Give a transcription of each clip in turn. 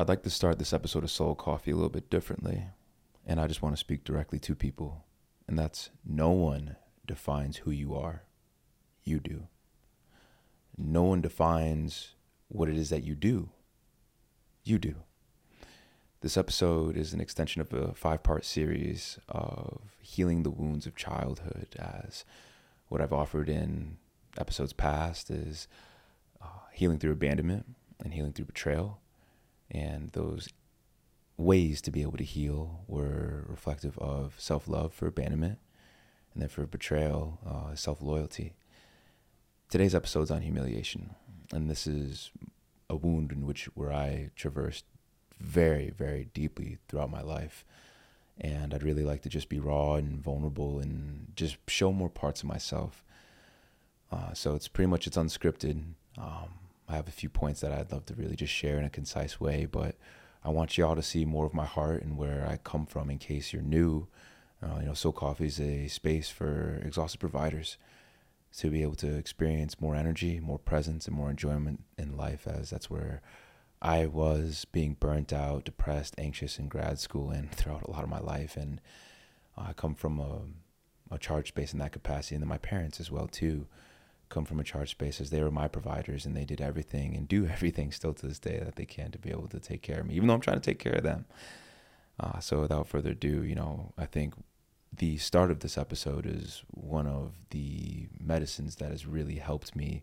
I'd like to start this episode of Soul Coffee a little bit differently. And I just want to speak directly to people. And that's no one defines who you are. You do. No one defines what it is that you do. You do. This episode is an extension of a five part series of healing the wounds of childhood, as what I've offered in episodes past is uh, healing through abandonment and healing through betrayal. And those ways to be able to heal were reflective of self love for abandonment, and then for betrayal, uh, self loyalty. Today's episode is on humiliation, and this is a wound in which where I traversed very, very deeply throughout my life. And I'd really like to just be raw and vulnerable and just show more parts of myself. Uh, so it's pretty much it's unscripted. Um, I have a few points that I'd love to really just share in a concise way, but I want y'all to see more of my heart and where I come from in case you're new. Uh, you know, Soul Coffee is a space for exhausted providers to be able to experience more energy, more presence, and more enjoyment in life, as that's where I was being burnt out, depressed, anxious in grad school and throughout a lot of my life. And I come from a, a charge space in that capacity, and then my parents as well too come from a charge space as they were my providers and they did everything and do everything still to this day that they can to be able to take care of me, even though I'm trying to take care of them. Uh, so without further ado, you know, I think the start of this episode is one of the medicines that has really helped me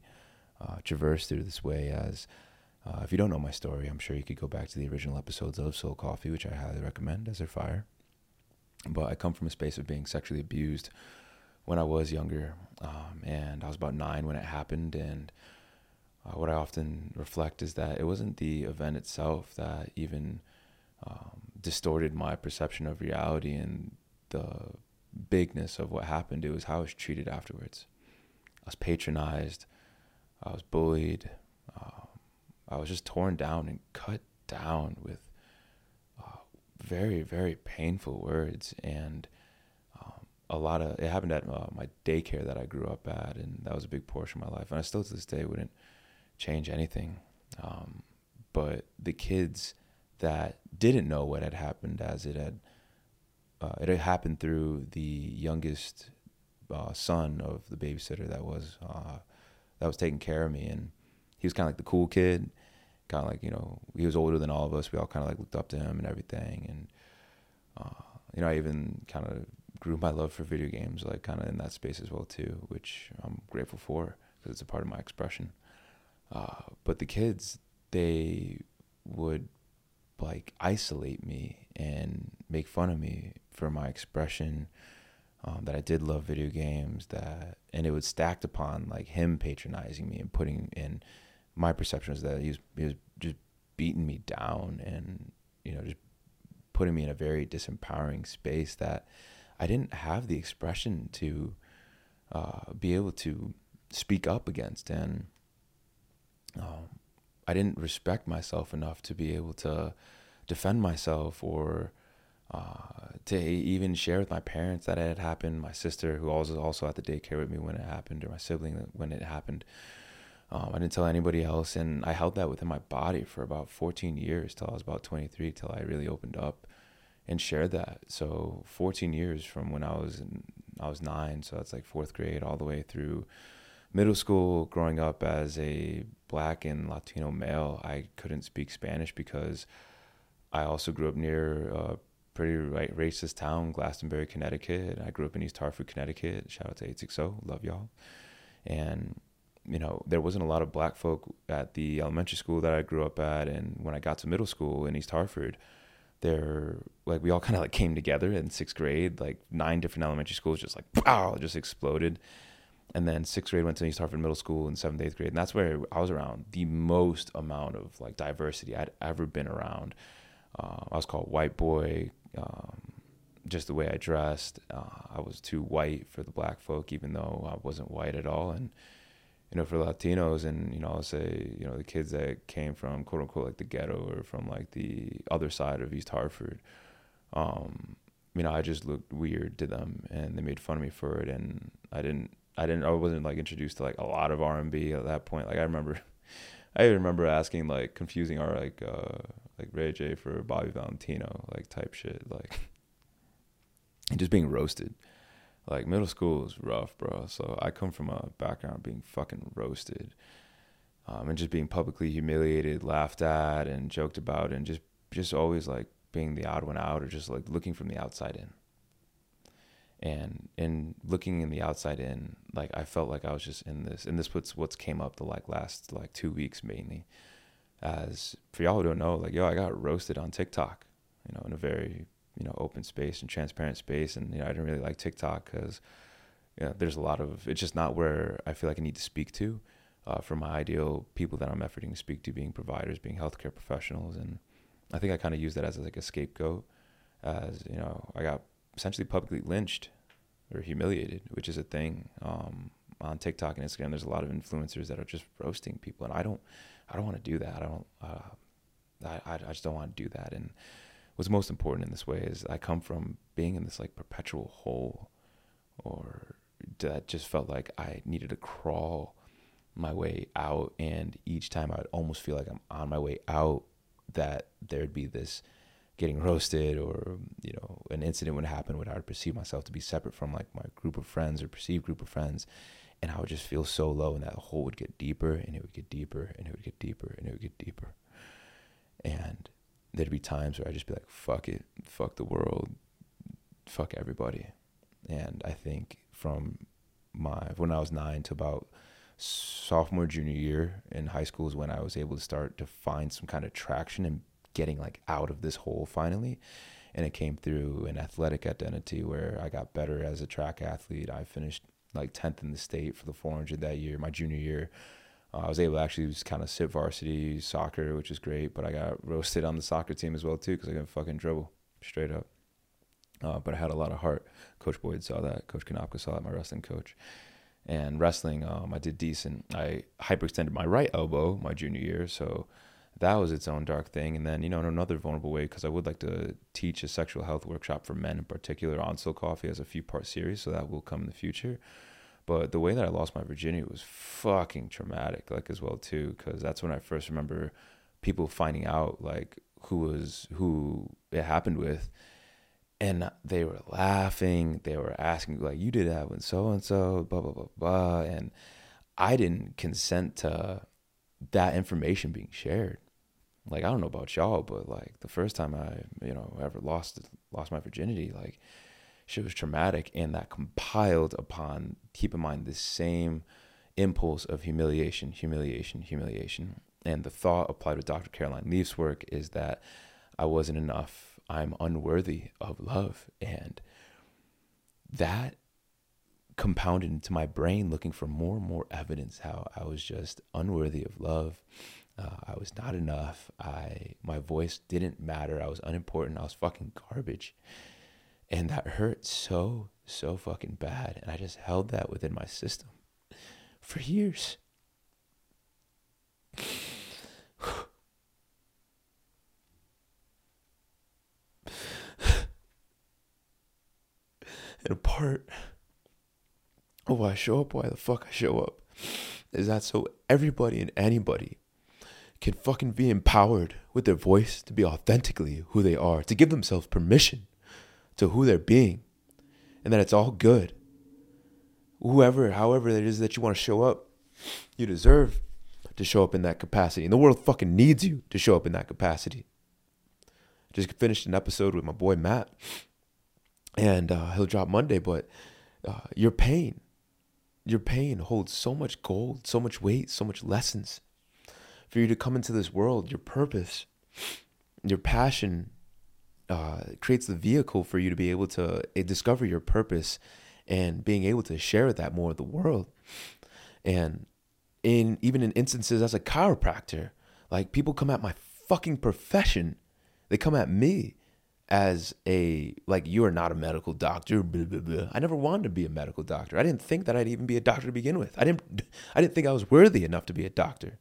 uh, traverse through this way. As uh, if you don't know my story, I'm sure you could go back to the original episodes of Soul Coffee, which I highly recommend as they're fire. But I come from a space of being sexually abused when I was younger, um, and I was about nine when it happened. And uh, what I often reflect is that it wasn't the event itself that even um, distorted my perception of reality and the bigness of what happened. It was how I was treated afterwards. I was patronized. I was bullied. Um, I was just torn down and cut down with uh, very, very painful words. And a lot of it happened at uh, my daycare that I grew up at, and that was a big portion of my life. And I still to this day wouldn't change anything. Um, but the kids that didn't know what had happened, as it had uh, it had happened through the youngest uh, son of the babysitter that was uh, that was taking care of me, and he was kind of like the cool kid, kind of like you know he was older than all of us. We all kind of like looked up to him and everything, and uh, you know I even kind of grew my love for video games like kind of in that space as well too, which I'm grateful for because it's a part of my expression. Uh, but the kids, they would like isolate me and make fun of me for my expression. Um, that I did love video games. That and it was stacked upon like him patronizing me and putting in my perception was that he was he was just beating me down and you know just putting me in a very disempowering space that I didn't have the expression to uh, be able to speak up against, and um, I didn't respect myself enough to be able to defend myself or uh, to even share with my parents that it had happened. My sister, who was also at the daycare with me when it happened, or my sibling when it happened. Um, I didn't tell anybody else, and I held that within my body for about 14 years till I was about 23, till I really opened up and shared that. So 14 years from when I was in, I was nine, so that's like fourth grade all the way through middle school. Growing up as a black and Latino male, I couldn't speak Spanish because I also grew up near a pretty racist town, Glastonbury, Connecticut. I grew up in East Hartford, Connecticut. Shout out to 860, love y'all. And you know, there wasn't a lot of black folk at the elementary school that I grew up at, and when I got to middle school in East Hartford there like we all kind of like came together in sixth grade like nine different elementary schools just like wow just exploded. And then sixth grade went to east hartford middle school and seventh eighth grade and that's where i was around the most amount of like diversity i'd ever been around. Uh, i was called white boy um, just the way i dressed. Uh, i was too white for the black folk even though i wasn't white at all. And you know, for Latinos and, you know, I'll say, you know, the kids that came from quote unquote like the ghetto or from like the other side of East Hartford, um, you know, I just looked weird to them and they made fun of me for it. And I didn't, I didn't, I wasn't like introduced to like a lot of R and B at that point. Like I remember, I even remember asking like confusing our like, uh, like Ray J for Bobby Valentino, like type shit, like and just being roasted. Like middle school is rough, bro. So I come from a background being fucking roasted, um, and just being publicly humiliated, laughed at, and joked about, and just just always like being the odd one out, or just like looking from the outside in. And in looking in the outside in, like I felt like I was just in this, and this what's what's came up the like last like two weeks mainly. As for y'all who don't know, like yo, I got roasted on TikTok, you know, in a very you know open space and transparent space. And you know I didn't really like TikTok because you know, there's a lot of it's just not where I feel like I need to speak to uh, for my ideal people that I'm efforting to speak to being providers being healthcare professionals. And I think I kind of use that as like a scapegoat as you know I got essentially publicly lynched or humiliated which is a thing um, on TikTok and Instagram. There's a lot of influencers that are just roasting people. And I don't I don't want to do that. I don't uh, I, I just don't want to do that. And what's most important in this way is I come from being in this like perpetual hole or that just felt like I needed to crawl my way out. And each time I would almost feel like I'm on my way out that there'd be this getting roasted or you know an incident would happen where I would perceive myself to be separate from like my group of friends or perceived group of friends. And I would just feel so low and that hole would get deeper and it would get deeper and it would get deeper and it would get deeper. And there'd be times where I'd just be like, fuck it, fuck the world, fuck everybody. And I think from my when I was nine to about sophomore junior year in high school is when I was able to start to find some kind of traction and getting like out of this hole finally. And it came through an athletic identity where I got better as a track athlete. I finished like 10th in the state for the 400 that year, my junior year. Uh, I was able to actually just kind of sit varsity soccer, which is great. But I got roasted on the soccer team as well too because I couldn't fucking dribble straight up. Uh, but I had a lot of heart. Coach Boyd saw that. Coach Kanopka saw that. My wrestling coach. And wrestling, um, I did decent. I hyperextended my right elbow my junior year, so that was its own dark thing. And then, you know, in another vulnerable way, because I would like to teach a sexual health workshop for men in particular. On Soul Coffee has a few part series, so that will come in the future. But the way that I lost my virginity was fucking traumatic, like as well too, because that's when I first remember people finding out like who was who it happened with, and they were laughing. They were asking like, "You did that when so and so," blah blah blah blah, and I didn't consent to that information being shared. Like I don't know about y'all, but like the first time I you know ever lost lost my virginity, like shit was traumatic and that compiled upon keep in mind the same impulse of humiliation humiliation humiliation. And the thought applied with dr caroline leaf's work is that i wasn't enough. I'm unworthy of love. And that compounded into my brain looking for more and more evidence how i was just unworthy of love. Uh, i was not enough. I my voice didn't matter. I was unimportant. I was fucking garbage and that hurt so, so fucking bad. And I just held that within my system for years. and a part of why I show up, why the fuck I show up, is that so everybody and anybody can fucking be empowered with their voice to be authentically who they are, to give themselves permission to who they're being and that it's all good. Whoever, however it is that you want to show up, you deserve to show up in that capacity. And the world fucking needs you to show up in that capacity. Just finished an episode with my boy Matt, and uh, he'll drop Monday, but uh, your pain, your pain holds so much gold, so much weight, so much lessons. For you to come into this world, your purpose, your passion, uh, creates the vehicle for you to be able to uh, discover your purpose and being able to share that more with the world. And in even in instances as a chiropractor, like people come at my fucking profession, they come at me as a like you are not a medical doctor. Blah, blah, blah. I never wanted to be a medical doctor. I didn't think that I'd even be a doctor to begin with. I didn't. I didn't think I was worthy enough to be a doctor.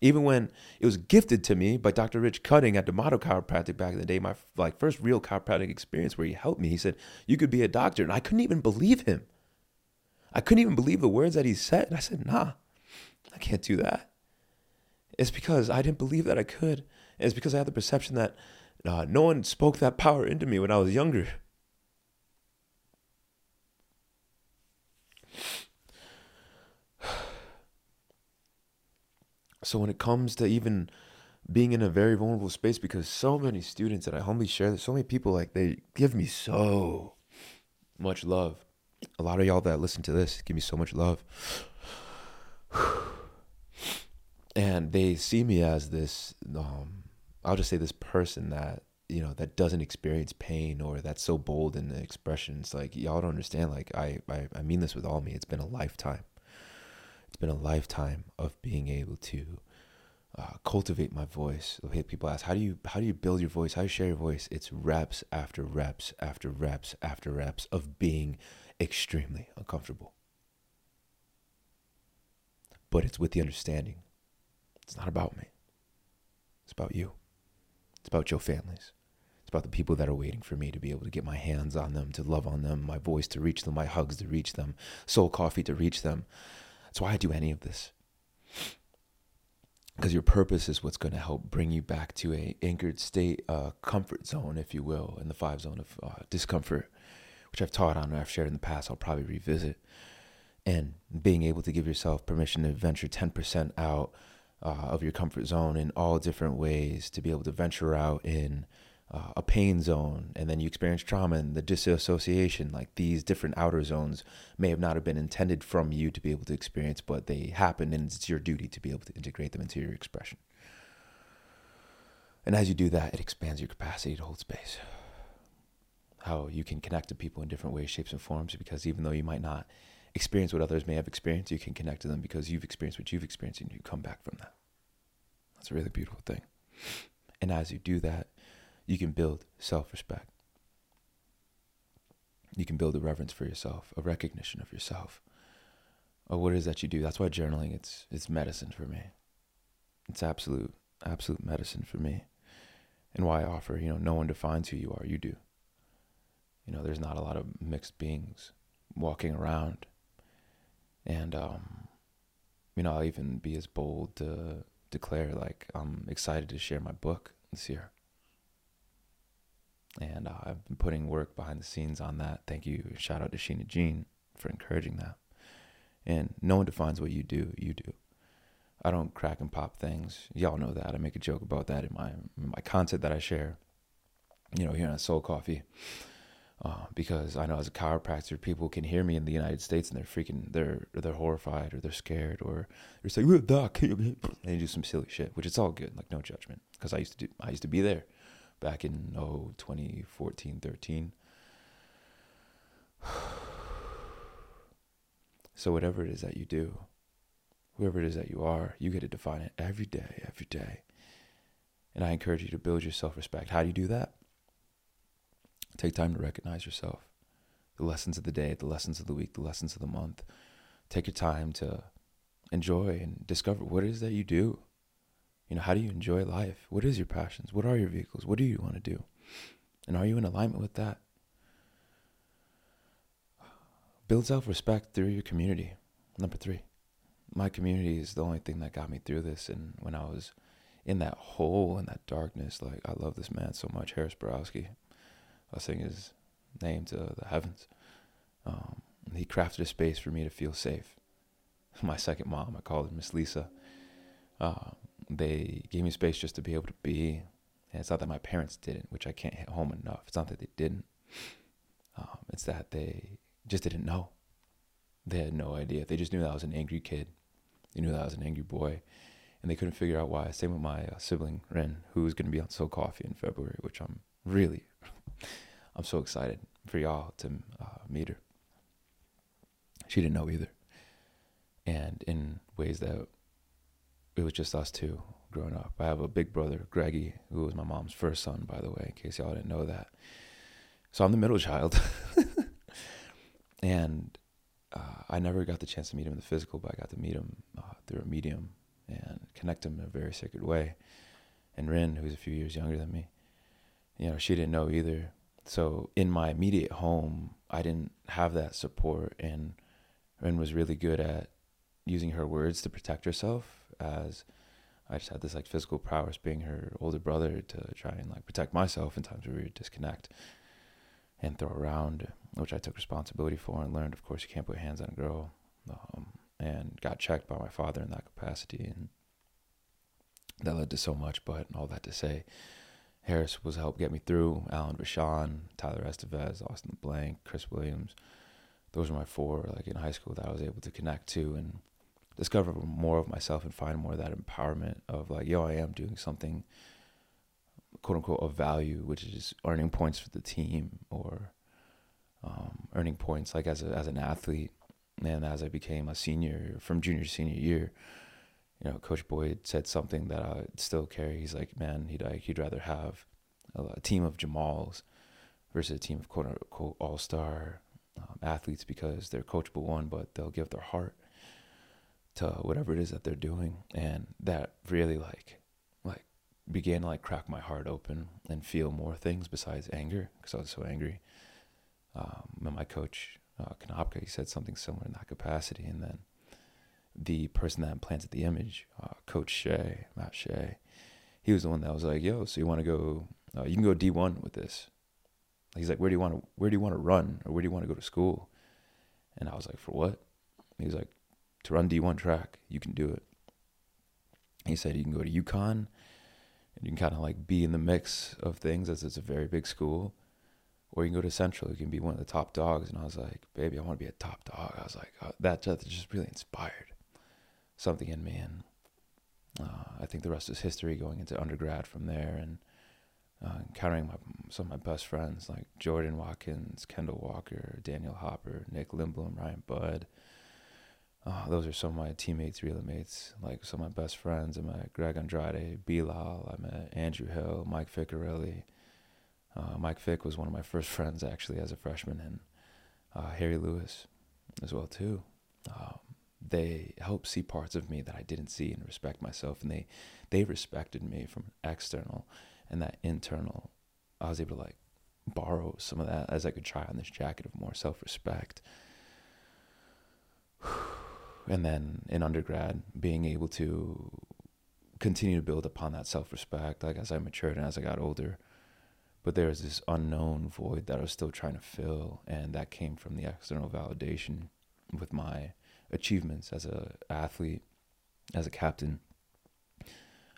Even when it was gifted to me by Dr. Rich Cutting at D'Amato Chiropractic back in the day, my like first real chiropractic experience where he helped me, he said, You could be a doctor. And I couldn't even believe him. I couldn't even believe the words that he said. And I said, Nah, I can't do that. It's because I didn't believe that I could And it's because I had the perception that uh, no one spoke that power into me when I was younger. So when it comes to even being in a very vulnerable space, because so many students that I humbly share, there's so many people like they give me so much love. A lot of y'all that listen to this give me so much love. And they see me as this um, I'll just say this person that you know that doesn't experience pain or that's so bold in the expression. It's like y'all don't understand. Like I, I, I mean this with all me. It's been a lifetime. Been a lifetime of being able to uh, cultivate my voice. People ask, how do you how do you build your voice? How do you share your voice? It's reps after reps after reps after reps of being extremely uncomfortable. But it's with the understanding. It's not about me. It's about you. It's about your families. It's about the people that are waiting for me to be able to get my hands on them, to love on them, my voice to reach them, my hugs to reach them, soul coffee to reach them. That's why I do any of this. Because your purpose is what's going to help bring you back to a anchored state, uh, comfort zone, if you will, in the five zone of uh, discomfort, which I've taught on and I've shared in the past. I'll probably revisit. And being able to give yourself permission to venture 10% out uh, of your comfort zone in all different ways to be able to venture out in uh, a pain zone and then you experience trauma and the disassociation like these different outer zones may have not have been intended from you to be able to experience but they happen and it's your duty to be able to integrate them into your expression and as you do that it expands your capacity to hold space how you can connect to people in different ways shapes and forms because even though you might not experience what others may have experienced, you can connect to them because you've experienced what you've experienced and you come back from that. That's a really beautiful thing. And as you do that, you can build self respect. You can build a reverence for yourself, a recognition of yourself, of what it is that you do. That's why journaling it's it's medicine for me. It's absolute absolute medicine for me. And why I offer, you know, no one defines who you are, you do. You know, there's not a lot of mixed beings walking around and, um, you know, I'll even be as bold to declare, like, I'm excited to share my book this year. And uh, I've been putting work behind the scenes on that. Thank you. Shout out to Sheena Jean for encouraging that. And no one defines what you do, you do. I don't crack and pop things. Y'all know that. I make a joke about that in my in my content that I share. You know, here on Soul Coffee. Uh, because I know as a chiropractor, people can hear me in the United States and they're freaking, they're they're horrified or they're scared or they're saying, "Well, doc," and they do some silly shit, which it's all good, like no judgment, because I used to do, I used to be there, back in oh 2014, 13. so whatever it is that you do, whoever it is that you are, you get to define it every day, every day. And I encourage you to build your self respect. How do you do that? Take time to recognize yourself. The lessons of the day, the lessons of the week, the lessons of the month. Take your time to enjoy and discover what it is that you do. You know, how do you enjoy life? What is your passions? What are your vehicles? What do you want to do? And are you in alignment with that? Build self respect through your community. Number three, my community is the only thing that got me through this. And when I was in that hole, in that darkness, like I love this man so much, Harris Borowski. I'll sing his name to the heavens. Um, he crafted a space for me to feel safe. My second mom, I called her Miss Lisa. Uh, they gave me space just to be able to be. And it's not that my parents didn't, which I can't hit home enough. It's not that they didn't. Um, it's that they just didn't know. They had no idea. They just knew that I was an angry kid. They knew that I was an angry boy. And they couldn't figure out why. Same with my uh, sibling, Ren, who is going to be on Soul Coffee in February, which I'm really, I'm so excited for y'all to uh, meet her. She didn't know either. And in ways that it was just us two growing up. I have a big brother, Greggy, who was my mom's first son, by the way, in case y'all didn't know that. So I'm the middle child. and uh, I never got the chance to meet him in the physical, but I got to meet him uh, through a medium and connect him in a very sacred way. And Rin, who's a few years younger than me, you know, she didn't know either. So in my immediate home, I didn't have that support, and Ren was really good at using her words to protect herself as I just had this like physical prowess being her older brother to try and like protect myself in times where we would disconnect and throw around, which I took responsibility for and learned. Of course, you can't put hands on a girl, um, and got checked by my father in that capacity, and that led to so much. But all that to say, Harris was help get me through. Alan Vachon, Tyler Estevez, Austin Blank, Chris Williams. Those were my four, like in high school, that I was able to connect to and discover more of myself and find more of that empowerment of like, yo, I am doing something quote unquote of value, which is earning points for the team or um, earning points like as a, as an athlete. And as I became a senior from junior to senior year, you know, Coach Boyd said something that I still carry. He's like, man, he'd like he'd rather have a, a team of Jamals versus a team of quote unquote all star um, athletes because they're coachable one, but they'll give their heart to whatever it is that they're doing, and that really like like began to like crack my heart open and feel more things besides anger because I was so angry. Um, and my coach uh, Kanopka, he said something similar in that capacity, and then the person that implanted the image, uh, Coach Shea, Matt Shea, he was the one that was like, "Yo, so you want to go? Uh, you can go D one with this." He's like, "Where do you want to? Where do you want to run, or where do you want to go to school?" And I was like, "For what?" He was like, to run D1 track, you can do it. He said you can go to UConn and you can kind of like be in the mix of things as it's a very big school. Or you can go to Central, you can be one of the top dogs. And I was like, baby, I want to be a top dog. I was like, oh, that just really inspired something in me. And uh, I think the rest is history going into undergrad from there and uh, encountering my, some of my best friends like Jordan Watkins, Kendall Walker, Daniel Hopper, Nick Lindblom, Ryan Budd oh, those are some of my teammates, real mates, like some of my best friends. I met Greg Andrade, Bilal, I met Andrew Hill, Mike Ficcarelli. Uh, Mike Fick was one of my first friends actually as a freshman, and uh, Harry Lewis as well too. Um, they helped see parts of me that I didn't see and respect myself, and they they respected me from external and that internal. I was able to like borrow some of that as I could try on this jacket of more self respect and then in undergrad being able to continue to build upon that self-respect like as i matured and as i got older. But there was this unknown void that i was still trying to fill and that came from the external validation with my achievements as a athlete as a captain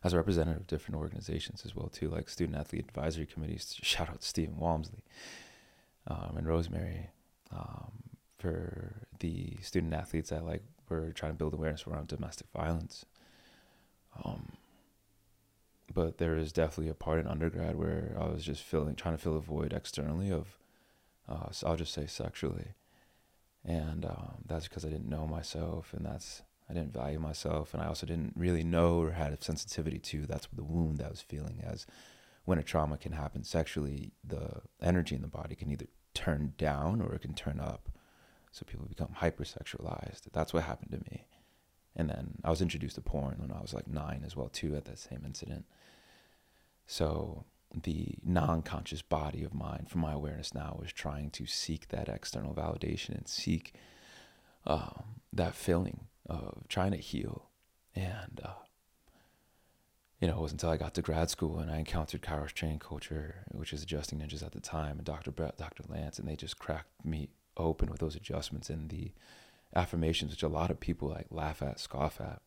as a representative of different organizations as well too like student athlete advisory committees. Shout out to stephen walmsley um, and rosemary um, for the student athletes that like we're trying to build awareness around domestic violence. Um, but there is definitely a part in undergrad where I was just feeling, trying to fill a void externally of, uh, so I'll just say sexually, and um, that's because I didn't know myself, and that's I didn't value myself, and I also didn't really know or had a sensitivity to that's the wound I was feeling as when a trauma can happen sexually, the energy in the body can either turn down or it can turn up. So people become hypersexualized. That's what happened to me. And then I was introduced to porn when I was like nine as well too at that same incident. So the non-conscious body of mine, from my awareness now, was trying to seek that external validation and seek um, that feeling of trying to heal. And uh, you know, it was until I got to grad school and I encountered Kairos training culture, which is adjusting ninjas at the time, and Dr. Brett, Dr. Lance, and they just cracked me open with those adjustments and the affirmations, which a lot of people like laugh at, scoff at,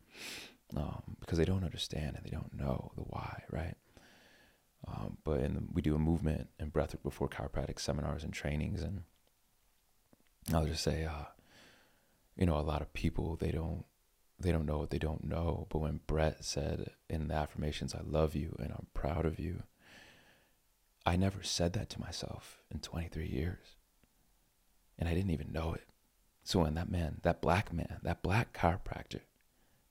um, because they don't understand and they don't know the why, right? Um, but in the, we do a movement and breathwork before chiropractic seminars and trainings, and I'll just say, uh, you know, a lot of people they don't they don't know what they don't know. But when Brett said in the affirmations, "I love you and I'm proud of you," I never said that to myself in 23 years and I didn't even know it. So when that man, that black man, that black chiropractor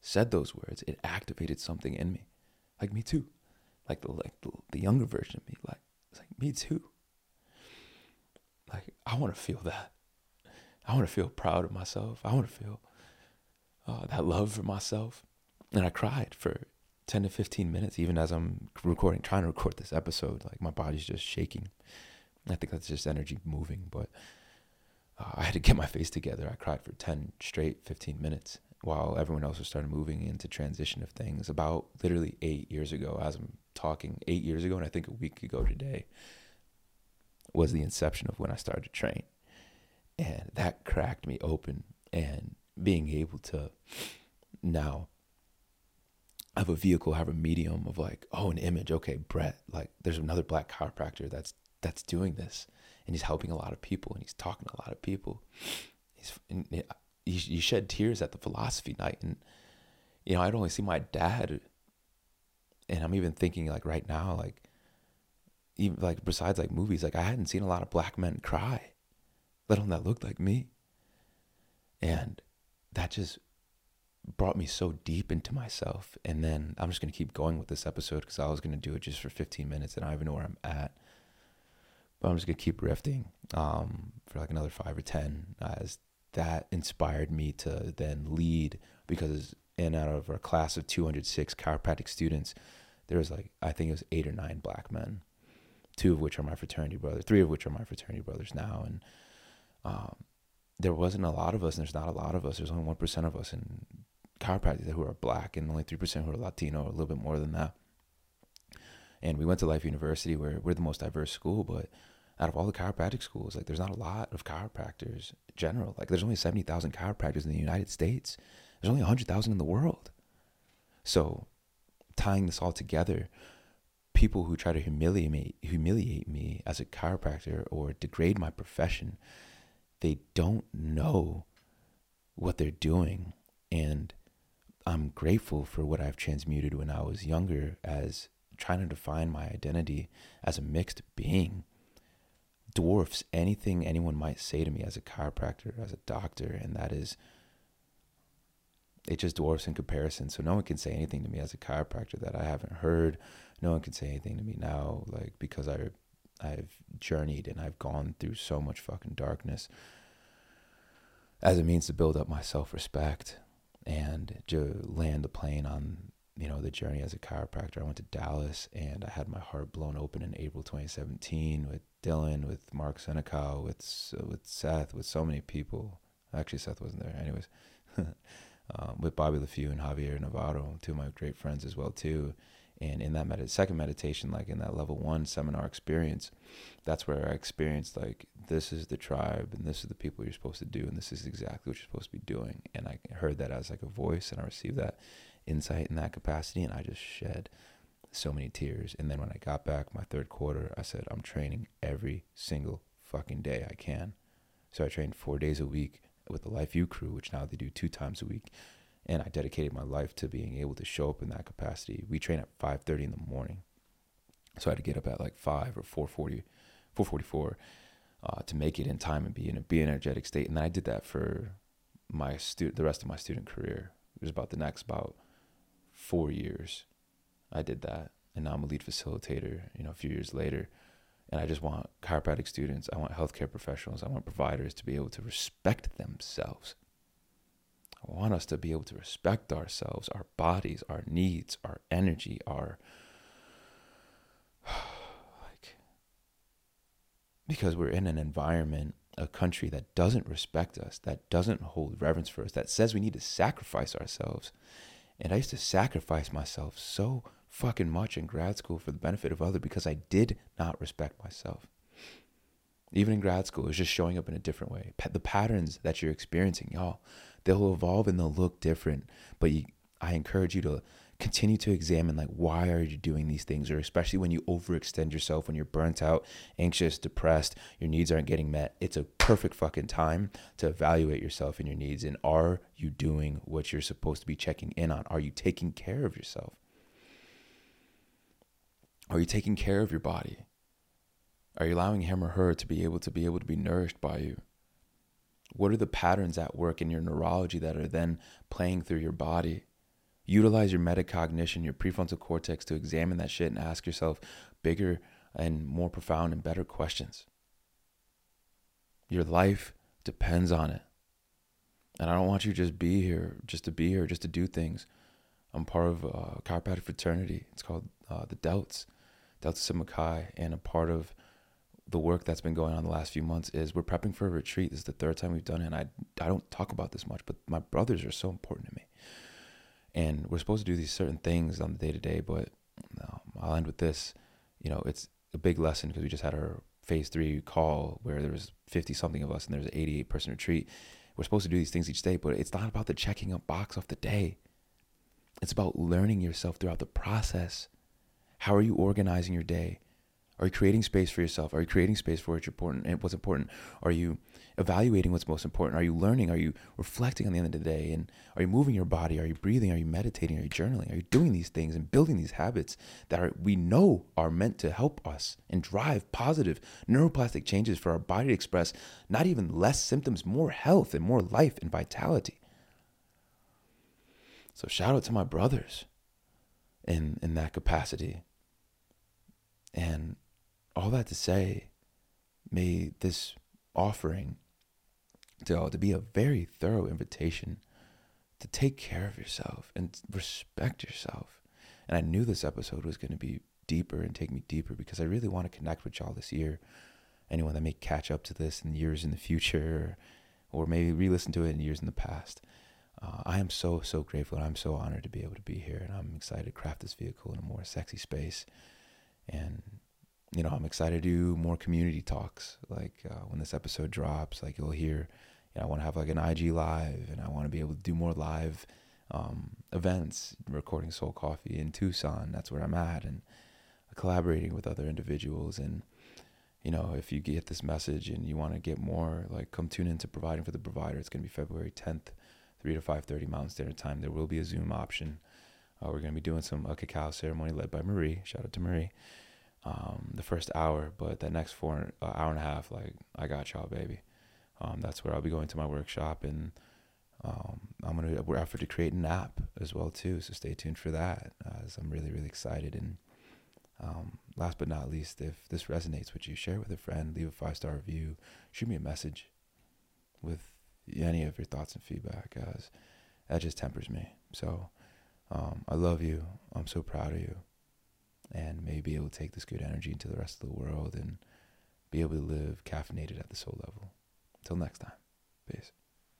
said those words, it activated something in me. Like me too. Like the like the, the younger version of me. Like it's like me too. Like I want to feel that. I want to feel proud of myself. I want to feel uh, that love for myself. And I cried for 10 to 15 minutes, even as I'm recording, trying to record this episode. Like my body's just shaking. I think that's just energy moving. But uh, I had to get my face together. I cried for 10 straight 15 minutes. while everyone else was starting moving into transition of things about literally eight years ago as i'm talking eight years ago and i think a week ago today was the inception of when i started to train and that cracked me open and being able to now have a vehicle have a medium of like oh an image okay brett like there's another black chiropractor that's that's doing this and he's helping a lot of people and he's talking to a lot of people. He's you, you shed tears at the philosophy night and you know i'd only see my dad and i'm even thinking like right now like even like besides like movies like i hadn't seen a lot of black men cry let alone that looked like me. And that just brought me so deep into myself and then i'm just going to keep going with this episode because i was going to do it just for 15 minutes and i don't even know where i'm at but i'm just to keep rifting um, for like another five or ten as that inspired me to then lead because in out of our class of 206 chiropractic students, there was like I think it was eight or nine black men, two of which are my fraternity brothers, three of which are my fraternity brothers now, and um, there wasn't a lot of us, and there's not a lot of us. There's only one percent of us in chiropractic who are black, and only three percent who are Latino, a little bit more than that. And we went to Life University, where we're the most diverse school, but out of all the chiropractic schools, like there's not a lot of chiropractors general. Like there's only 70,000 chiropractors in the United States. There's only 100,000 in the world. So tying this all together, people who try to humiliate me, humiliate me as a chiropractor or degrade my profession, they don't know what they're doing. And I'm grateful for what I've transmuted when I was younger as trying to define my identity as a mixed being dwarfs anything anyone might say to me as a chiropractor, as a doctor, and that is it just dwarfs in comparison. So no one can say anything to me as a chiropractor that I haven't heard. No one can say anything to me now, like because I I've journeyed and I've gone through so much fucking darkness as it means to build up my self respect and to land the plane on you know the journey as a chiropractor. I went to Dallas and I had my heart blown open in April 2017 with Dylan, with Mark Seneca, with with Seth, with so many people. Actually, Seth wasn't there. Anyways, um, with Bobby LeFew and Javier Navarro, two of my great friends as well too. And in that med- second meditation, like in that level one seminar experience, that's where I experienced like this is the tribe and this is the people you're supposed to do and this is exactly what you're supposed to be doing. And I heard that as like a voice and I received that insight in that capacity and I just shed so many tears. And then when I got back my third quarter, I said, I'm training every single fucking day I can. So I trained four days a week with the Life U crew, which now they do two times a week. And I dedicated my life to being able to show up in that capacity. We train at 5.30 in the morning. So I had to get up at like 5 or 4.40, 4.44 uh, to make it in time and be in a be energetic state. And then I did that for my student, the rest of my student career. It was about the next about four years. I did that, and now I'm a lead facilitator. You know, a few years later, and I just want chiropractic students, I want healthcare professionals, I want providers to be able to respect themselves. I want us to be able to respect ourselves, our bodies, our needs, our energy, our like because we're in an environment, a country that doesn't respect us, that doesn't hold reverence for us, that says we need to sacrifice ourselves. And I used to sacrifice myself so fucking much in grad school for the benefit of others because I did not respect myself. Even in grad school, it's just showing up in a different way. the patterns that you're experiencing, y'all, they'll evolve and they'll look different. But you, I encourage you to continue to examine like why are you doing these things or especially when you overextend yourself when you're burnt out anxious depressed your needs aren't getting met it's a perfect fucking time to evaluate yourself and your needs and are you doing what you're supposed to be checking in on are you taking care of yourself are you taking care of your body? Are you allowing him or her to be able to be able to be nourished by you? What are the patterns at work in your neurology that are then playing through your body? Utilize your metacognition, your prefrontal cortex to examine that shit and ask yourself bigger and more profound and better questions. Your life depends on it. And I don't want you to just be here, just to be here, just to do things. I'm part of a chiropractic fraternity. It's called uh, the. Delta Sigma Chi, and a part of the work that's been going on the last few months is we're prepping for a retreat. This is the third time we've done it. And I, I don't talk about this much, but my brothers are so important to me. And we're supposed to do these certain things on the day to day, but no, I'll end with this. You know, it's a big lesson because we just had our phase three call where there was 50 something of us and there's an 88 person retreat. We're supposed to do these things each day, but it's not about the checking a box off the day. It's about learning yourself throughout the process. How are you organizing your day? Are you creating space for yourself? Are you creating space for what's important and what's important? Are you evaluating what's most important? Are you learning? Are you reflecting on the end of the day? And are you moving your body? Are you breathing? Are you meditating? Are you journaling? Are you doing these things and building these habits that are we know are meant to help us and drive positive neuroplastic changes for our body to express not even less symptoms, more health and more life and vitality. So shout out to my brothers in in that capacity. And all that to say, may this offering to, all to be a very thorough invitation to take care of yourself and respect yourself. And I knew this episode was going to be deeper and take me deeper because I really want to connect with y'all this year. Anyone that may catch up to this in years in the future or maybe re listen to it in years in the past. Uh, I am so, so grateful and I'm so honored to be able to be here. And I'm excited to craft this vehicle in a more sexy space and you know, I'm excited to do more community talks. Like uh, when this episode drops, like you'll hear, you know, I want to have like an IG live, and I want to be able to do more live um, events, recording Soul Coffee in Tucson. That's where I'm at, and collaborating with other individuals. And you know, if you get this message and you want to get more, like come tune into providing for the provider. It's gonna be February 10th, 3 to 5:30 Mountain Standard Time. There will be a Zoom option. Uh, we're gonna be doing some a cacao ceremony led by Marie. Shout out to Marie um, the first hour, but that next four uh, hour and a half, like I got y'all, baby. Um, that's where I'll be going to my workshop, and um, I'm gonna we're effort to create an app as well too. So stay tuned for that, as I'm really really excited. And um, last but not least, if this resonates with you, share it with a friend, leave a five star review, shoot me a message with any of your thoughts and feedback, as that just tempers me. So um, I love you. I'm so proud of you and maybe be able to take this good energy into the rest of the world and be able to live caffeinated at the soul level. Until next time, peace.